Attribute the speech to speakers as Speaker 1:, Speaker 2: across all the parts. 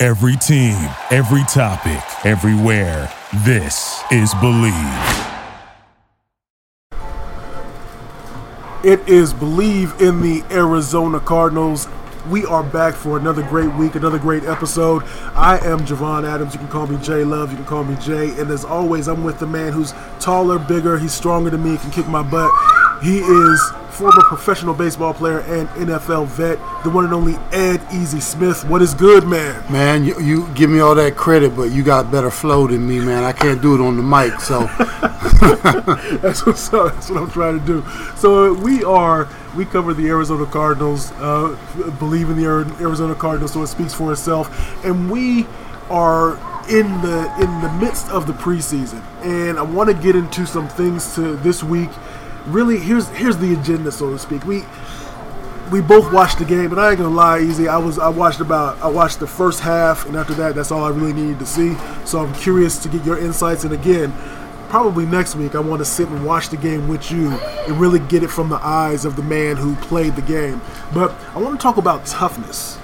Speaker 1: Every team, every topic, everywhere. This is Believe.
Speaker 2: It is Believe in the Arizona Cardinals. We are back for another great week, another great episode. I am Javon Adams. You can call me J Love. You can call me Jay. And as always, I'm with the man who's taller, bigger, he's stronger than me, can kick my butt. He is former professional baseball player and NFL vet, the one and only Ed Easy Smith. What is good, man?
Speaker 3: Man, you, you give me all that credit, but you got better flow than me, man. I can't do it on the mic, so.
Speaker 2: that's what's up. That's what I'm trying to do. So we are we cover the Arizona Cardinals, uh, believe in the Arizona Cardinals, so it speaks for itself, and we are in the in the midst of the preseason, and I want to get into some things to this week really here's here's the agenda, so to speak. We we both watched the game, and I ain't gonna lie, easy. I was I watched about I watched the first half, and after that, that's all I really needed to see. So I'm curious to get your insights. And again, probably next week, I want to sit and watch the game with you and really get it from the eyes of the man who played the game. But I want to talk about toughness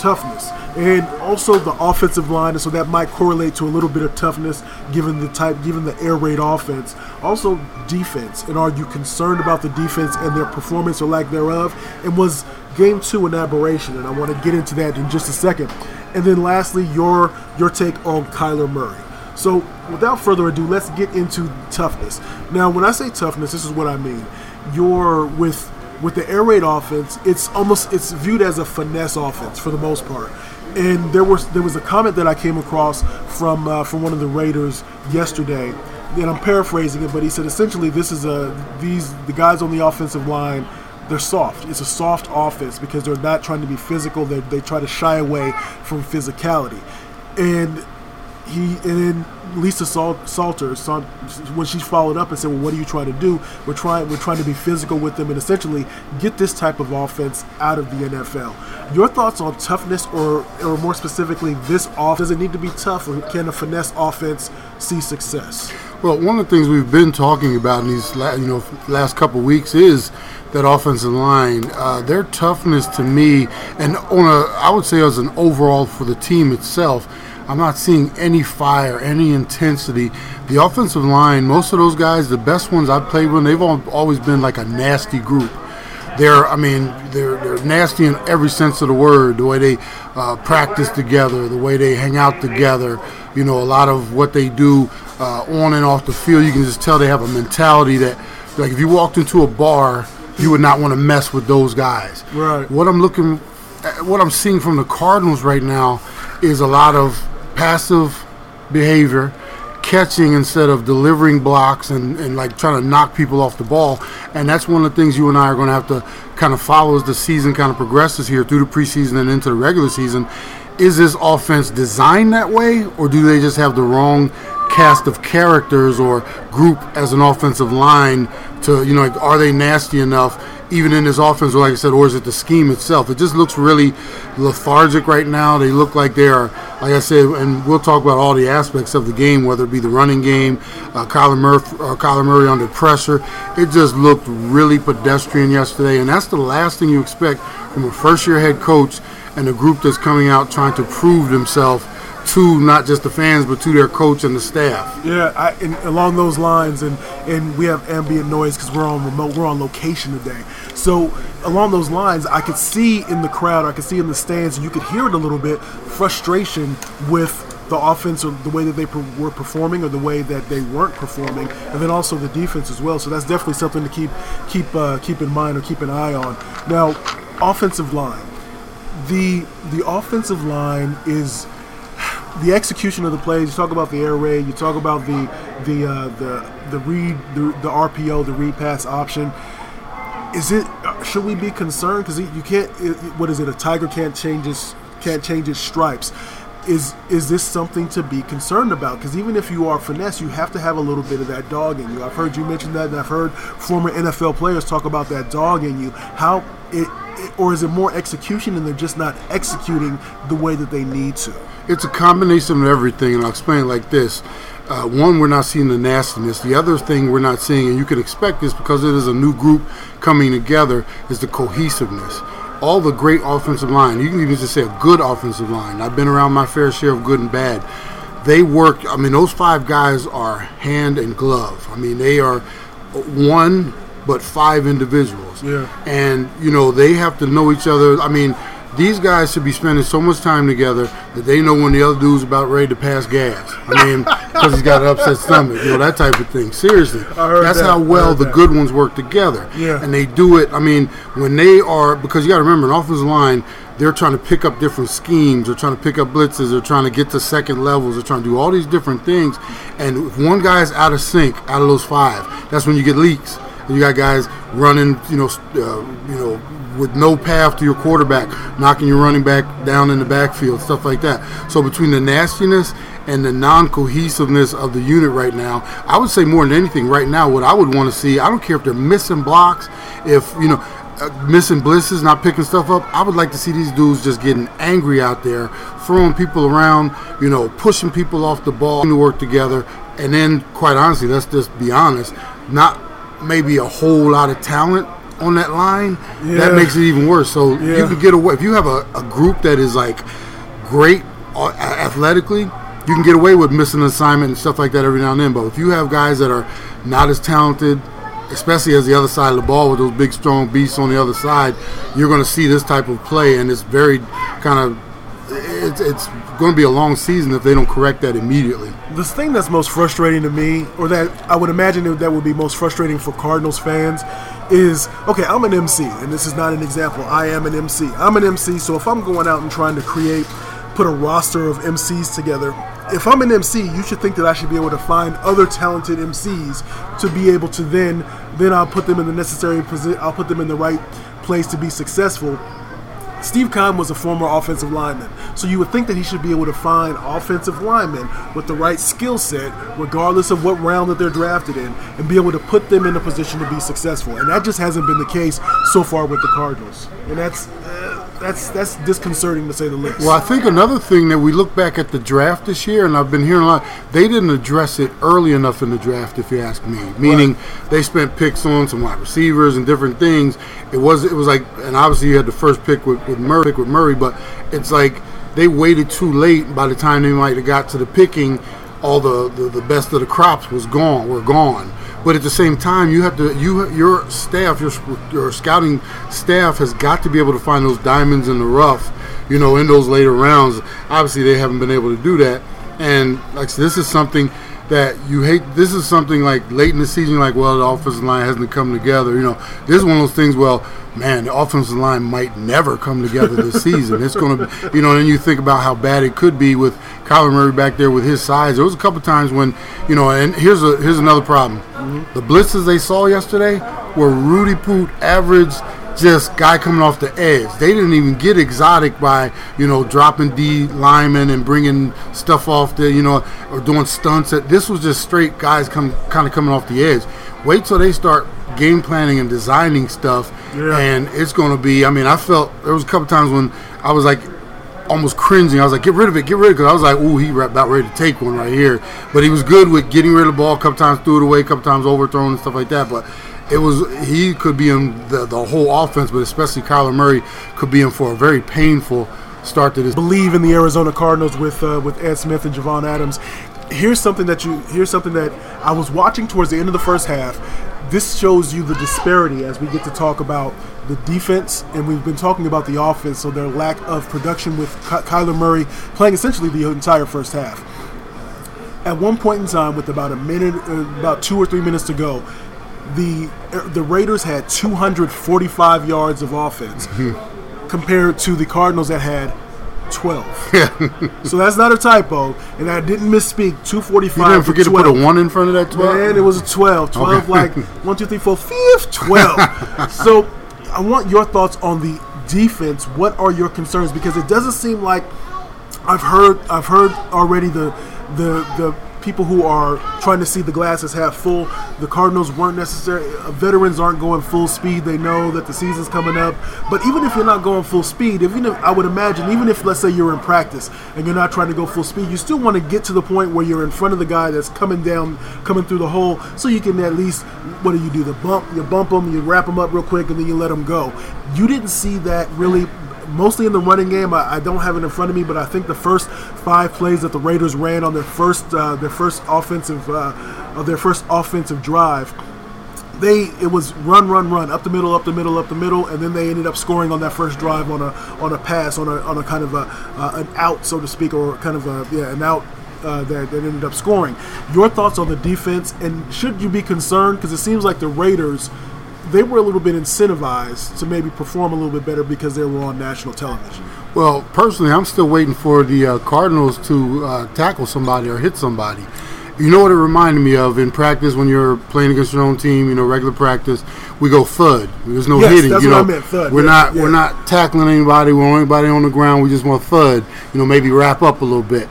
Speaker 2: toughness. And also the offensive line so that might correlate to a little bit of toughness given the type given the air raid offense. Also defense and are you concerned about the defense and their performance or lack thereof? And was game two an aberration? And i want to get into that in just a second. And then lastly your your take on kyler murray. So without further ado let's get into toughness. Now when i say toughness this is what i mean. You're with with the air raid offense, it's almost it's viewed as a finesse offense for the most part. And there was there was a comment that I came across from uh, from one of the Raiders yesterday, and I'm paraphrasing it, but he said essentially this is a these the guys on the offensive line they're soft. It's a soft offense because they're not trying to be physical. They, they try to shy away from physicality. And he and then Lisa Salters, when she followed up and said, "Well, what are you trying to do? We're trying we're trying to be physical with them and essentially get this type of offense out of the NFL." Your thoughts on toughness, or or more specifically, this off does it need to be tough, or can a finesse offense see success?
Speaker 3: Well, one of the things we've been talking about in these you know last couple weeks is that offensive line, uh, their toughness to me, and on a I would say as an overall for the team itself I'm not seeing any fire, any intensity. The offensive line, most of those guys, the best ones I've played with, they've all, always been like a nasty group. They're, I mean, they're, they're nasty in every sense of the word. The way they uh, practice together, the way they hang out together. You know, a lot of what they do uh, on and off the field, you can just tell they have a mentality that, like, if you walked into a bar, you would not want to mess with those guys.
Speaker 2: Right.
Speaker 3: What I'm looking, what I'm seeing from the Cardinals right now is a lot of passive behavior, catching instead of delivering blocks and, and like trying to knock people off the ball. And that's one of the things you and I are going to have to kind of follow as the season kind of progresses here through the preseason and into the regular season. Is this offense designed that way, or do they just have the wrong cast of characters or group as an offensive line to, you know, like, are they nasty enough? even in this offense, like I said, or is it the scheme itself? It just looks really lethargic right now. They look like they are, like I said, and we'll talk about all the aspects of the game, whether it be the running game, uh, Kyler, Murphy, uh, Kyler Murray under pressure. It just looked really pedestrian yesterday, and that's the last thing you expect from a first-year head coach and a group that's coming out trying to prove themselves to not just the fans but to their coach and the staff.
Speaker 2: Yeah, I, and along those lines, and and we have ambient noise because we're on remote, we're on location today. So along those lines, I could see in the crowd, I could see in the stands, and you could hear it a little bit, frustration with the offense or the way that they per- were performing or the way that they weren't performing, and then also the defense as well. So that's definitely something to keep keep uh, keep in mind or keep an eye on. Now, offensive line. The the offensive line is the execution of the plays. You talk about the air raid. You talk about the the uh, the the read the, the RPO, the read pass option. Is it? Should we be concerned? Because you can't. What is it? A tiger can't change its can't change its stripes. is is this something to be concerned about? Because even if you are finesse, you have to have a little bit of that dog in you. I've heard you mention that, and I've heard former NFL players talk about that dog in you. How it or is it more execution, and they're just not executing the way that they need to?
Speaker 3: It's a combination of everything, and I'll explain it like this. Uh, one, we're not seeing the nastiness. The other thing we're not seeing, and you can expect this because it is a new group coming together, is the cohesiveness. All the great offensive line, you can even just say a good offensive line. I've been around my fair share of good and bad. They work, I mean, those five guys are hand and glove. I mean, they are one but five individuals.
Speaker 2: Yeah.
Speaker 3: And, you know, they have to know each other. I mean, these guys should be spending so much time together that they know when the other dude's about ready to pass gas. I mean, because he's got an upset stomach, you know, that type of thing. Seriously. That's
Speaker 2: that.
Speaker 3: how well the
Speaker 2: that.
Speaker 3: good ones work together.
Speaker 2: Yeah.
Speaker 3: And they do it, I mean, when they are, because you got to remember, an offensive line, they're trying to pick up different schemes. They're trying to pick up blitzes. They're trying to get to second levels. They're trying to do all these different things. And if one guy's out of sync, out of those five, that's when you get leaks. You got guys running, you know, uh, you know, with no path to your quarterback, knocking your running back down in the backfield, stuff like that. So between the nastiness and the non-cohesiveness of the unit right now, I would say more than anything, right now, what I would want to see, I don't care if they're missing blocks, if you know, uh, missing blitzes, not picking stuff up. I would like to see these dudes just getting angry out there, throwing people around, you know, pushing people off the ball to work together. And then, quite honestly, let's just be honest, not maybe a whole lot of talent on that line.
Speaker 2: Yeah.
Speaker 3: That makes it even worse. So
Speaker 2: Yeah.
Speaker 3: you can get away if you have a, a group that is like great uh, athletically. You can get away with missing an assignment and stuff like that every now and then. But if you have guys that are not as talented, especially as the other side of the ball with those big strong beasts on the other side, you're going to see this type of play, and it's very kind of it's, it's going to be a long season if they don't correct that immediately.
Speaker 2: The thing that's most frustrating to me, or that I would imagine that- would be most frustrating for Cardinals fans, is okay, I'm an MC, and this is not an example. I am an MC. I'm an MC, so if I'm going out and trying to create, put a roster of MCs together, if I'm an MC, you should think that I should be able to find other talented MCs to be able to then, then I'll put them in the necessary position. I'll put them in the right place to be successful. Steve Keim was a former offensive lineman, so you would think that he should be able to find offensive linemen with the right skill set, regardless of what round that they're drafted in, and be able to put them in a position to be successful. And that just hasn't been the case so far with the Cardinals, and that's uh, that's that's disconcerting to say the least.
Speaker 3: Well, I think another thing that we look back at the draft this year, and I've been hearing a lot, they didn't address it early enough in the draft, if you ask me. Meaning they spent picks on some wide receivers and different things. It was it was like, and obviously you had the first pick with, with Murray, with Murray, but it's like they waited too late. By the time they might have got to the picking, all the, the, the best of the crops was gone, were gone. But at the same time, you have to you your staff, your your scouting staff has got to be able to find those diamonds in the rough, you know, in those later rounds. Obviously, they haven't been able to do that, and like said, this is something that you hate. This is something like late in the season, like, well, the offensive line hasn't come together. You know, this is one of those things. Well, man, the offensive line might never come together this season. It's going to, be you know, and then you think about how bad it could be with Kyler Murray back there with his size. There was a couple times when, you know, and here's a here's another problem. Mm-hmm. The blitzes they saw yesterday were Rudy Poot average just guy coming off the edge. They didn't even get exotic by you know dropping D linemen and bringing stuff off the you know or doing stunts. This was just straight guys come kind of coming off the edge. Wait till they start game planning and designing stuff,
Speaker 2: Yeah.
Speaker 3: and it's going to be. I mean, I felt there was a couple times when I was like almost cringing. I was like, get rid of it, get rid of it, because I was like, ooh, he about ready to take one right here. But he was good with getting rid of the ball. A couple times threw it away, a couple times overthrown and stuff like that. But it was he could be in the, the whole offense, but especially Kyler Murray could be in for a very painful start to this.
Speaker 2: believe in the Arizona Cardinals with uh, with Ed Smith and Javon Adams. Here's something that you here's something that I was watching towards the end of the first half. This shows you the disparity as we get to talk about the defense, and we've been talking about the offense. So their lack of production with Ky- Kyler Murray playing essentially the entire first half. At one point in time, with about a minute, uh, about two or three minutes to go, the the Raiders had 245 yards of offense compared to the Cardinals that had 12. so that's not a typo, and I didn't misspeak. 245.
Speaker 3: You didn't forget to put a one in front of that twelve.
Speaker 2: Man, it was a 12. 12
Speaker 3: Okay.
Speaker 2: like one, two, three, four, fifth, 12. so I want your thoughts on the defense. What are your concerns? Because it doesn't seem like I've heard I've heard already the the the people who are trying to see the glasses half full. The Cardinals weren't necessary. uh, Veterans aren't going full speed. They know that the season's coming up. But even if you're not going full speed, even if I would imagine, even if let's say you're in practice and you're not trying to go full speed, you still want to get to the point where you're in front of the guy that's coming down, coming through the hole, so you can at least what do you do? The bump, you bump them, you wrap them up real quick, and then you let them go. You didn't see that really mostly in the running game. I, I don't have it in front of me, but I think the first five plays that the Raiders ran on their first uh, their first offensive uh, of their first offensive drive. They it was run, run, run up the middle, up the middle, up the middle, and then they ended up scoring on that first drive on a on a pass on a on a kind of a uh, an out, so to speak, or kind of a yeah an out uh, that, that ended up scoring. Your thoughts on the defense, and should you be concerned? Because it seems like the Raiders, they were a little bit incentivized to maybe perform a little bit better because they were on national television.
Speaker 3: Well, personally, I'm still waiting for the uh, Cardinals to uh, tackle somebody or hit somebody. You know what it reminded me of in practice when you're playing against your own team. You know, regular practice, we go thud. There's no
Speaker 2: Yes,
Speaker 3: hitting.
Speaker 2: that's
Speaker 3: you
Speaker 2: what
Speaker 3: know,
Speaker 2: I meant, thud,
Speaker 3: we're
Speaker 2: yeah,
Speaker 3: not
Speaker 2: yeah.
Speaker 3: we're not tackling anybody. We want anybody on the ground. We just want thud. You know, maybe wrap up a little bit.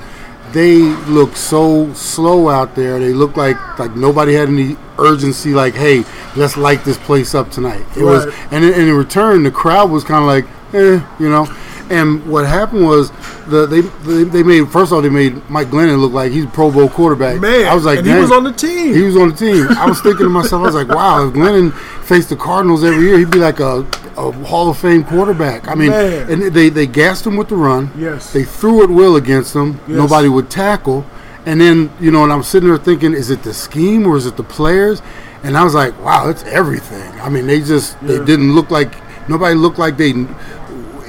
Speaker 3: They look so slow out there. They look like like nobody had any urgency. Like, hey, let's light this place up tonight. It was, and in, and in return, the crowd was kind of like, eh, you know. And what happened was the they, they they made first of all they made Mike Glennon look like he's a Pro Bowl quarterback.
Speaker 2: Man,
Speaker 3: I was like,
Speaker 2: and he was on the team.
Speaker 3: He was on the team. I was thinking to myself, I was like, wow, if Glennon faced the Cardinals every year, he'd be like a, a Hall of Fame quarterback. I mean,
Speaker 2: Man.
Speaker 3: and they they gassed him with the run.
Speaker 2: Yes.
Speaker 3: They threw at will against him.
Speaker 2: Yes.
Speaker 3: Nobody would tackle. And then you know, and I'm sitting there thinking, is it the scheme or is it the players? And I was like, wow, it's everything. I mean, they just they didn't look like nobody looked like they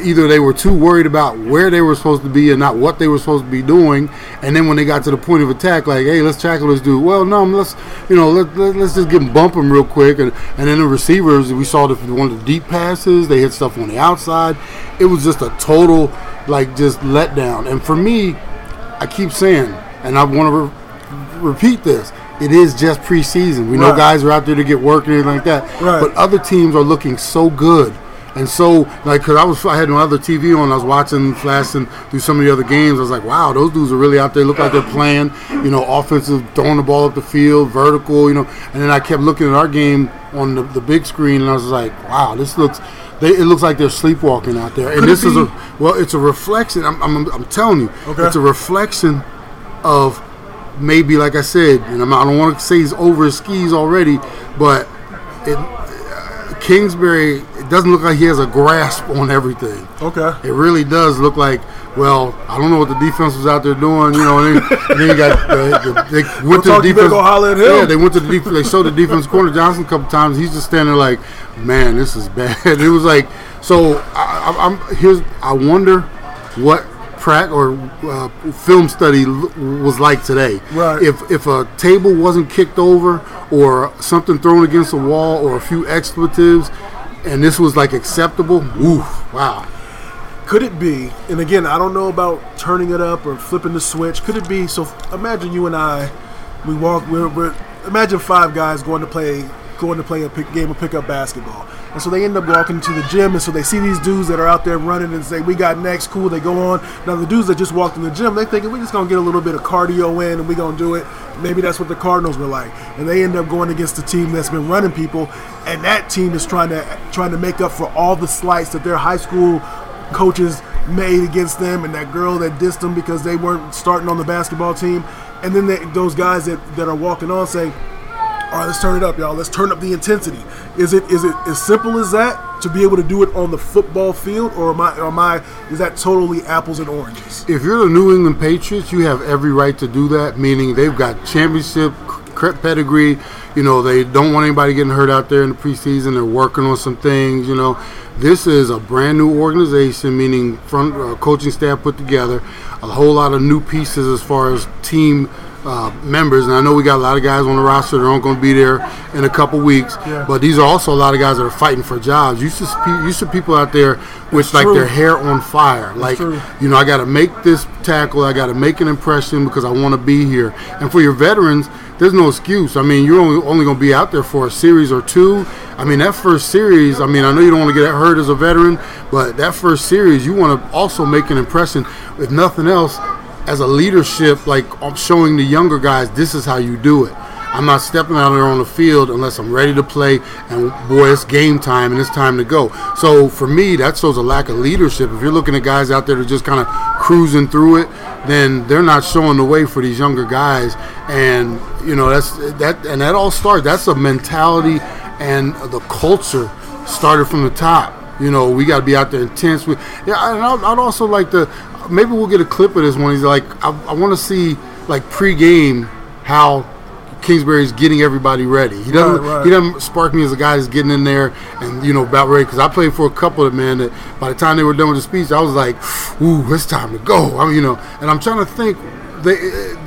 Speaker 3: either they were too worried about where they were supposed to be and not what they were supposed to be doing and then when they got to the point of attack like hey let's tackle this dude. Well no let's you know let, let, us just get him bump him real quick. And, and then the receivers we saw the, one of the deep passes. They hit stuff on the outside. It was just a total like just letdown. And for me i keep saying and i want to re- repeat this it is just preseason. We know guys are out there to get work and anything like that.
Speaker 2: Right.
Speaker 3: but other teams are looking so good and so, like, cause I was, I had no other TV on. I was watching, flashing through some of the other games. I was like, wow, those dudes are really out there. Look like they're playing, you know, offensive, throwing the ball up the field, vertical, you know. And then I kept looking at our game on the, the big screen, and I was like, wow, this looks, they, it looks like they're sleepwalking out there. And this is a, well, it's a reflection. I'm, I'm, I'm telling you,
Speaker 2: Okay.
Speaker 3: it's a reflection of maybe, like I said, and I'm, I don't want to say he's over his skis already, but it, Kingsbury, it doesn't look like he has a grasp on everything.
Speaker 2: Okay.
Speaker 3: It really does look like, well, I don't know what the defense was out there doing, you know. And then, and then you got the, the, they went to the defense.
Speaker 2: go holler at him.
Speaker 3: Yeah, they went to the defense. They showed the defense corner Johnson a couple times. He's just standing there like, man, this is bad. It was like, so I, I, I'm here's. I wonder what prac or uh, film study l- was like today.
Speaker 2: Right.
Speaker 3: If if a table wasn't kicked over or something thrown against a wall or a few expletives, and this was like acceptable. Oof! Wow.
Speaker 2: Could it be? And again, I don't know about turning it up or flipping the switch. Could it be? So imagine you and I, we walk. We're, we're imagine five guys going to play going to play a pick, game of pickup basketball, and so they end up walking to the gym, and so they see these dudes that are out there running and say, "We got next, cool." They go on. Now the dudes that just walked in the gym, they thinking we're just gonna get a little bit of cardio in, and we gonna do it. Maybe that's what the Cardinals were like, and they end up going against the team that's been running people, and that team is trying to trying to make up for all the slights that their high school coaches made against them and that girl that dissed them because they weren't starting on the basketball team. And then they, those guys that, that are walking on say, all right, let's turn it up, y'all. Let's turn up the intensity. Is it is it as simple as that to be able to do it on the football field, or am I, am I is that totally apples and oranges?
Speaker 3: If you're the New England Patriots, you have every right to do that. Meaning they've got championship pedigree. You know they don't want anybody getting hurt out there in the preseason. They're working on some things. You know, this is a brand new organization, meaning front uh, coaching staff put together, a whole lot of new pieces as far as team uh, members, and I know we got a lot of guys on the roster that aren't going to be there in a couple weeks.
Speaker 2: Yeah.
Speaker 3: But these are also a lot of guys that are fighting for jobs. You see, you see people out there with like
Speaker 2: true.
Speaker 3: their hair on fire. like
Speaker 2: true.
Speaker 3: you know, I got to make this tackle. I got to make an impression because I want to be here. And for your veterans, there's no excuse. I mean, you're only, only going to be out there for a series or two. I mean, that first series. I mean, I know you don't want to get hurt as a veteran, but that first series, you want to also make an impression. If nothing else, as a leadership, like I'm showing the younger guys, this is how you do it. I'm not stepping out there on the field unless I'm ready to play, and boy, it's game time and it's time to go. So for me, that shows a lack of leadership. If you're looking at guys out there that are just kind of cruising through it, then they're not showing the way for these younger guys. And you know that's that, and that all starts. That's a mentality and the culture started from the top. You know, we got to be out there intense. We, yeah, and I'd, I'd also like to. Maybe we'll get a clip of this one. He's like, I, I want to see like pre-game how Kingsbury's getting everybody ready. He doesn't.
Speaker 2: Right, right.
Speaker 3: He doesn't spark me as a guy that's getting in there and you know about ready. Because I played for a couple of men that by the time they were done with the speech, I was like, "Ooh, it's time to go." I mean, you know, and I'm trying to think. They,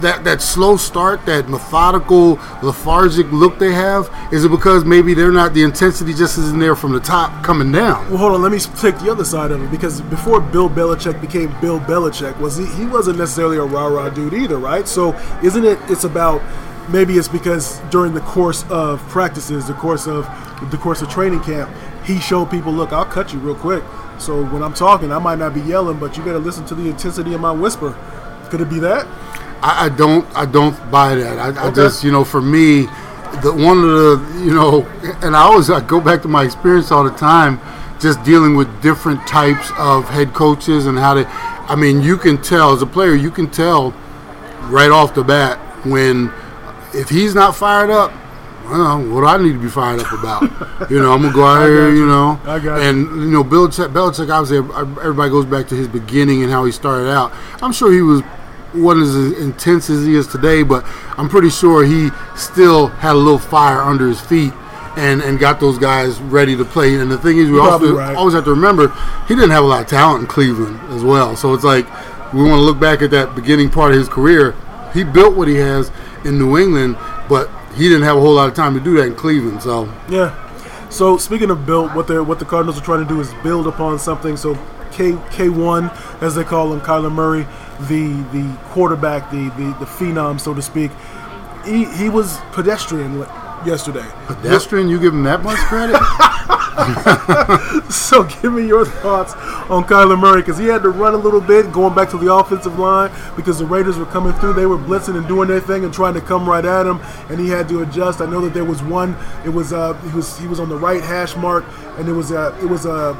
Speaker 3: that that slow start, that methodical, lethargic look they have, is it because maybe they're not the intensity just isn't there from the top coming down?
Speaker 2: Well, hold on. Let me take the other side of it because before Bill Belichick became Bill Belichick, was he? He wasn't necessarily a rah rah dude either, right? So, isn't it? It's about maybe it's because during the course of practices, the course of the course of training camp, he showed people, look, I'll cut you real quick. So when I'm talking, I might not be yelling, but you got to listen to the intensity of my whisper. Could it be that?
Speaker 3: I, I don't I don't buy that. I, I just you know for me, the one of the you know, and I always I go back to my experience all the time, just dealing with different types of head coaches and how they. I mean, you can tell as a player, you can tell right off the bat when if he's not fired up. Well, what do I need to be fired up about? you know, I'm gonna go out here. You
Speaker 2: you.
Speaker 3: know,
Speaker 2: I got you.
Speaker 3: and you know, Bill Belichick, Belichick obviously everybody goes back to his beginning and how he started out. I'm sure he was wasn't as intense as he is today, but I'm pretty sure he still had a little fire under his feet and, and got those guys ready to play. And the thing is, we also
Speaker 2: right.
Speaker 3: always have to remember he didn't have a lot of talent in Cleveland as well. So it's like we want to look back at that beginning part of his career. He built what he has in New England, but he didn't have a whole lot of time to do that in Cleveland. So
Speaker 2: Yeah. So speaking of build, what the what the Cardinals are trying to do is build upon something. So K K one, as they call him, Kyler Murray, the the quarterback, the the, the phenom, so to speak. He he was pedestrian yesterday.
Speaker 3: pedestrian, you give him that much credit?
Speaker 2: So give me your thoughts on Kyler Murray because he had to run a little bit, going back to the offensive line because the Raiders were coming through. They were blitzing and doing their thing and trying to come right at him, and he had to adjust. I know that there was one. It was uh, he was he was on the right hash mark, and it was uh, it was a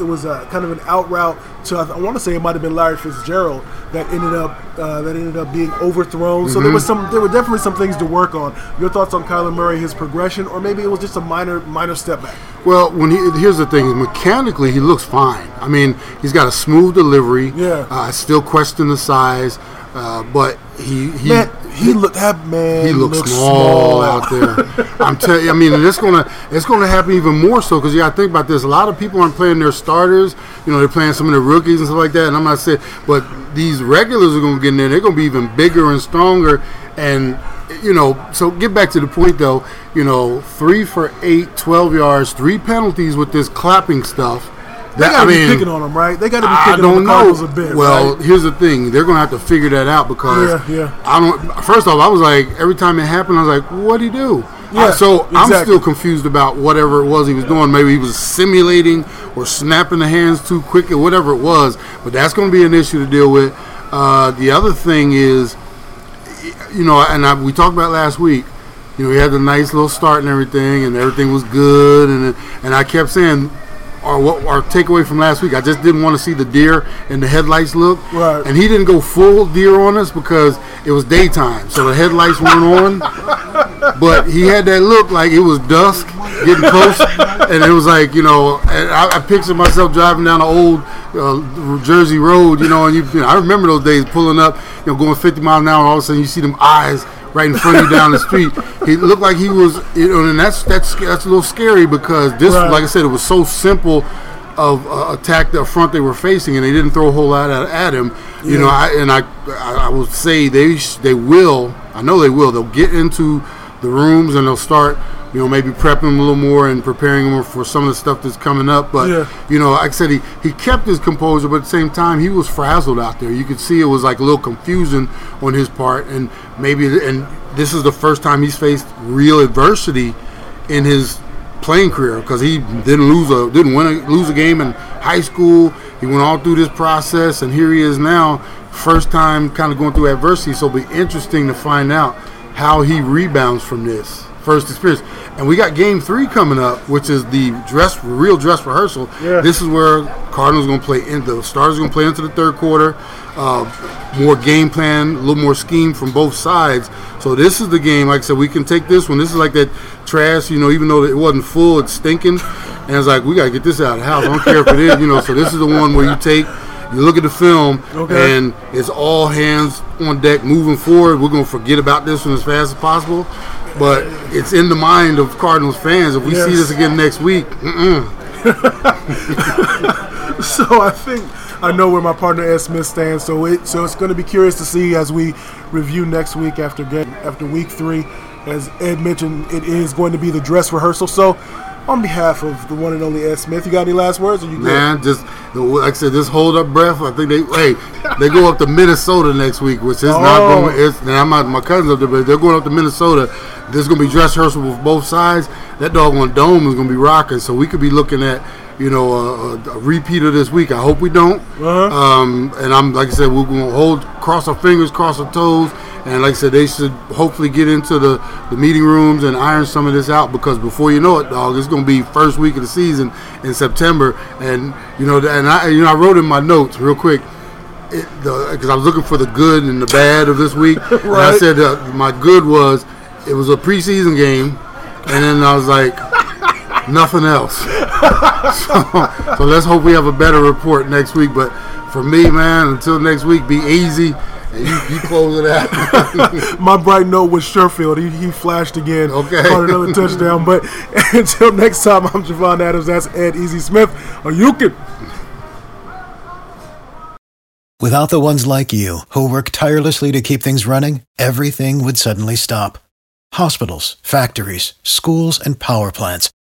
Speaker 2: it was a kind of an out route to I, want to say it might have been Larry Fitzgerald that ended up uh, that ended up being overthrown. So there was some there were definitely some things to work on. Your thoughts on Kyler Murray, his progression, or maybe it was just a minor minor step back.
Speaker 3: Well, when he here's the thing, mechanically he looks fine. I mean, he's got a smooth delivery.
Speaker 2: Yeah.
Speaker 3: Uh, I still question the size, uh, but he he
Speaker 2: Man, he looked that man.
Speaker 3: he looks
Speaker 2: looks
Speaker 3: small, out there. I'm telling you, I mean, and it's gonna it's gonna happen even more so because you got to think about this. A lot of people aren't playing their starters. You know, they're playing some of the rookies and stuff like that. And I'm not saying, but these regulars are gonna get in there. They're gonna be even bigger and stronger. And you know, so get back to the point though. You know, three for eight, 12 yards, three penalties with this clapping stuff.
Speaker 2: They
Speaker 3: That-
Speaker 2: got to
Speaker 3: I
Speaker 2: be
Speaker 3: mean,
Speaker 2: picking on him, right? They got to be
Speaker 3: I
Speaker 2: picking on
Speaker 3: don't
Speaker 2: the
Speaker 3: know.
Speaker 2: Cardinals a bit.
Speaker 3: well,
Speaker 2: right?
Speaker 3: here's the thing: they're gonna have to figure that out because
Speaker 2: Yeah, yeah.
Speaker 3: I don't. First off, I was like, every time it happened, I was like, "What'd he do?"
Speaker 2: Yeah,
Speaker 3: so I'm still confused about whatever it was he was doing. Maybe he was simulating or snapping the hands too quick or whatever it was. But that's going to be an issue to deal with. Uh, the other thing is, you know, and I, we talked about last week. You know, he had the nice little start and everything, and everything was good. And and I kept saying, our what our takeaway from last week, I just didn't want to see the deer and the headlights look.
Speaker 2: Right.
Speaker 3: And he didn't go full deer on us because it was daytime, so the headlights weren't on. But he had that look like it was dusk, getting close, and it was like you know. And I, I pictured myself driving down the old uh, Jersey Road, you know, and you, you know, I remember those days pulling up, you know, going 50 miles an hour. All of a sudden, you see them eyes right in front of you down the street. He looked like he was, you know, and that's that's that's a little scary because this,
Speaker 2: Right.
Speaker 3: like I said, it was so simple. of uh, attack the front they were facing, and they didn't throw a whole lot at, at him. You know, I, and I, I I will say they sh- they will. I know they will. They'll get into the rooms and they'll start. You know, maybe prepping them a little more and preparing them for some of the stuff that's coming up. But
Speaker 2: Yeah.
Speaker 3: you know, like I said, he, he kept his composure, but at the same time, he was frazzled out there. You could see it was like a little confusion on his part, and maybe, and this is the first time he's faced real adversity in his playing career because he didn't lose a didn't win a, lose a game in high school. He went all through this process, and here he is now, first time kind of going through adversity. So it'll be interesting to find out how he rebounds from this first experience. And we got game three coming up, which is the dress real dress rehearsal.
Speaker 2: Yeah.
Speaker 3: This is where Cardinals going to play in the starters going to play into the third quarter. Uh, more game plan, a little more scheme from both sides. So this is the game. Like I said, we can take this one. This is like that trash, you know. Even though it wasn't full, it's stinking, and it's like we got to get this out of the house. I don't care if it is, you know. So this is the one where you take. You look at the film,
Speaker 2: Okay.
Speaker 3: and it's all hands on deck moving forward. We're going to forget about this one as fast as possible, but it's in the mind of Cardinals fans. If we see this again next week.
Speaker 2: So I think I know where my partner Ed Smith stands. So it so it's going to be curious to see as we review next week after get after week three. As Ed mentioned, it is going to be the dress rehearsal. So on behalf of the one and only Ed Smith, you got any last words? Or you good?
Speaker 3: man, just like I said, just hold up breath. I think they hey they go up to Minnesota next week, which is not
Speaker 2: Oh.
Speaker 3: going. It's, and I'm not my cousins up there, but they're going up to Minnesota. There's going to be dress rehearsal with both sides. That dog on dome is going to be rocking. So we could be looking at you know a, a, a repeat of this week. I hope we don't.
Speaker 2: Uh-huh.
Speaker 3: Um, and I'm like I said, we're going to hold, cross our fingers, cross our toes, and like I said, they should hopefully get into the, the meeting rooms and iron some of this out because before you know it, dog, it's going to be first week of the season in September. And you know, and I you know I wrote in my notes real quick because I was looking for the good and the bad of this week. And I said uh, my good was it was a preseason game, and then I was like nothing else. so, so let's hope we have a better report next week. But for me, man, until next week, be easy and you, you close it out.
Speaker 2: My bright note was Sherfield. He, he flashed again.
Speaker 3: Okay.
Speaker 2: Caught another touchdown. But until next time, I'm Javon Adams. That's Ed Easy Smith. Or you can.
Speaker 4: Without the ones like you, who work tirelessly to keep things running, everything would suddenly stop. Hospitals, factories, schools, and power plants,